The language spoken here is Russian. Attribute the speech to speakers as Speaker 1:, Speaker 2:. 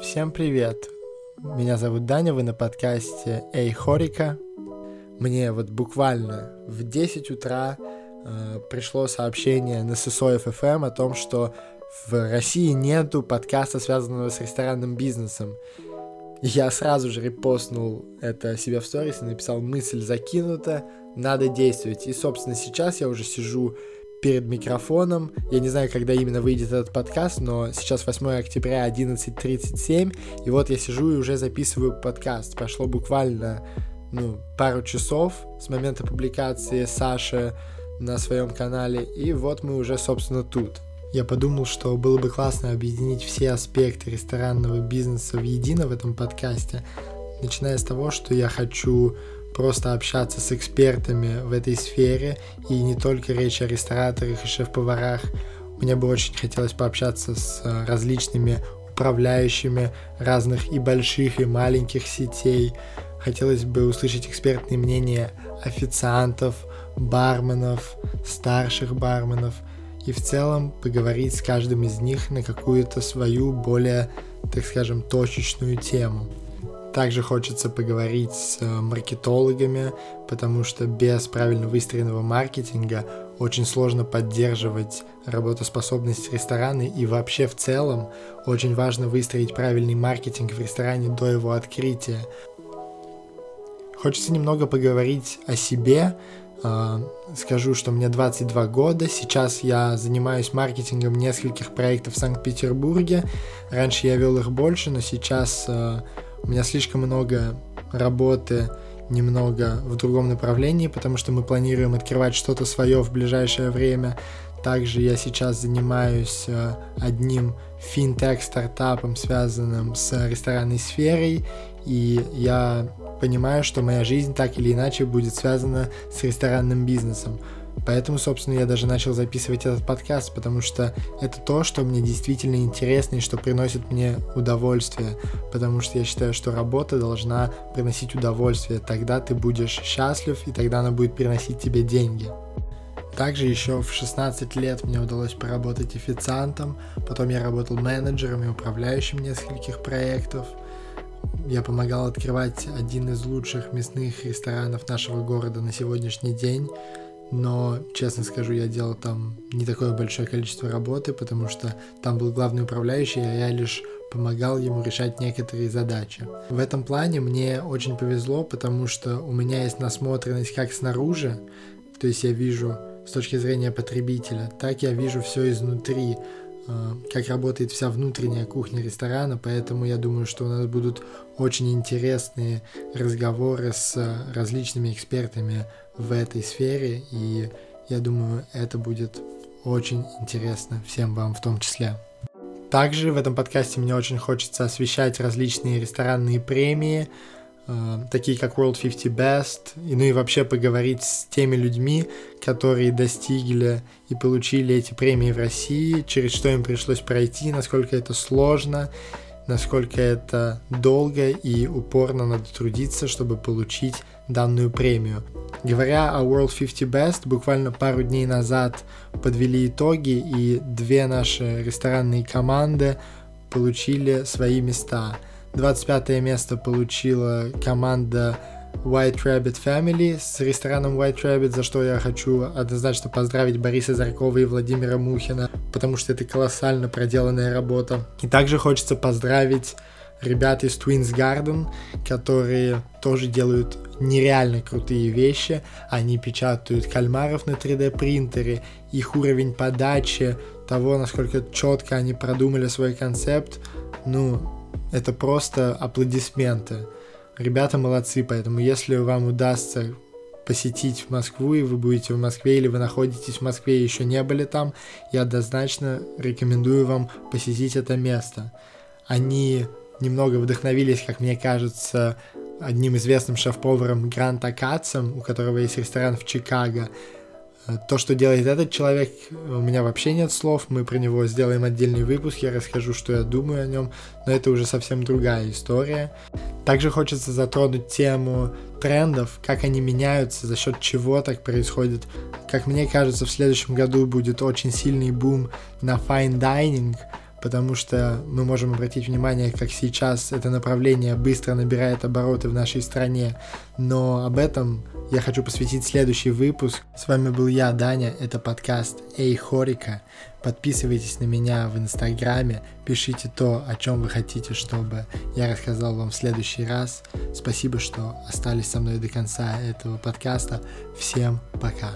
Speaker 1: Всем привет! Меня зовут Даня, вы на подкасте Эй Хорика. Мне вот буквально в 10 утра э, пришло сообщение на Сысоев FM о том, что в России нету подкаста, связанного с ресторанным бизнесом. Я сразу же репостнул это себе в сторис и написал «Мысль закинута, надо действовать». И, собственно, сейчас я уже сижу перед микрофоном. Я не знаю, когда именно выйдет этот подкаст, но сейчас 8 октября 11.37, и вот я сижу и уже записываю подкаст. Прошло буквально ну, пару часов с момента публикации Саши на своем канале, и вот мы уже, собственно, тут. Я подумал, что было бы классно объединить все аспекты ресторанного бизнеса в едино в этом подкасте, начиная с того, что я хочу просто общаться с экспертами в этой сфере, и не только речь о рестораторах и шеф-поварах. Мне бы очень хотелось пообщаться с э, различными управляющими разных и больших, и маленьких сетей. Хотелось бы услышать экспертные мнения официантов, барменов, старших барменов и в целом поговорить с каждым из них на какую-то свою более, так скажем, точечную тему. Также хочется поговорить с э, маркетологами, потому что без правильно выстроенного маркетинга очень сложно поддерживать работоспособность ресторана и вообще в целом очень важно выстроить правильный маркетинг в ресторане до его открытия. Хочется немного поговорить о себе. Э, скажу, что мне 22 года, сейчас я занимаюсь маркетингом нескольких проектов в Санкт-Петербурге. Раньше я вел их больше, но сейчас э, у меня слишком много работы немного в другом направлении, потому что мы планируем открывать что-то свое в ближайшее время. Также я сейчас занимаюсь э, одним финтех-стартапом, связанным с ресторанной сферой, и я понимаю, что моя жизнь так или иначе будет связана с ресторанным бизнесом. Поэтому, собственно, я даже начал записывать этот подкаст, потому что это то, что мне действительно интересно и что приносит мне удовольствие. Потому что я считаю, что работа должна приносить удовольствие. Тогда ты будешь счастлив, и тогда она будет приносить тебе деньги. Также еще в 16 лет мне удалось поработать официантом, потом я работал менеджером и управляющим нескольких проектов. Я помогал открывать один из лучших мясных ресторанов нашего города на сегодняшний день но, честно скажу, я делал там не такое большое количество работы, потому что там был главный управляющий, а я лишь помогал ему решать некоторые задачи. В этом плане мне очень повезло, потому что у меня есть насмотренность как снаружи, то есть я вижу с точки зрения потребителя, так я вижу все изнутри, а, как работает вся внутренняя кухня ресторана, поэтому я думаю, что у нас будут очень интересные разговоры с различными экспертами в этой сфере, и я думаю, это будет очень интересно всем вам в том числе. Также в этом подкасте мне очень хочется освещать различные ресторанные премии, э, такие как World 50 Best, и ну и вообще поговорить с теми людьми, которые достигли и получили эти премии в России, через что им пришлось пройти, насколько это сложно, насколько это долго и упорно надо трудиться, чтобы получить данную премию. Говоря о World 50 Best, буквально пару дней назад подвели итоги, и две наши ресторанные команды получили свои места. 25 место получила команда White Rabbit Family с рестораном White Rabbit, за что я хочу однозначно поздравить Бориса Заркова и Владимира Мухина, потому что это колоссально проделанная работа. И также хочется поздравить ребят из Twins Garden, которые тоже делают нереально крутые вещи. Они печатают кальмаров на 3D принтере, их уровень подачи, того, насколько четко они продумали свой концепт, ну, это просто аплодисменты. Ребята молодцы, поэтому если вам удастся посетить Москву, и вы будете в Москве, или вы находитесь в Москве и еще не были там, я однозначно рекомендую вам посетить это место. Они немного вдохновились, как мне кажется, одним известным шеф-поваром Гранта Катцем, у которого есть ресторан в Чикаго. Э, то, что делает этот человек, у меня вообще нет слов, мы про него сделаем отдельный выпуск, я расскажу, что я думаю о нем, но это уже совсем другая история. Также хочется затронуть тему трендов, как они меняются, за счет чего так происходит. Как мне кажется, в следующем году будет очень сильный бум на fine dining, потому что мы можем обратить внимание, как сейчас это направление быстро набирает обороты в нашей стране, но об этом я хочу посвятить следующий выпуск. С вами был я, Даня, это подкаст Эй Хорика. Подписывайтесь на меня в Инстаграме, пишите то, о чем вы хотите, чтобы я рассказал вам в следующий раз. Спасибо, что остались со мной до конца этого подкаста. Всем пока.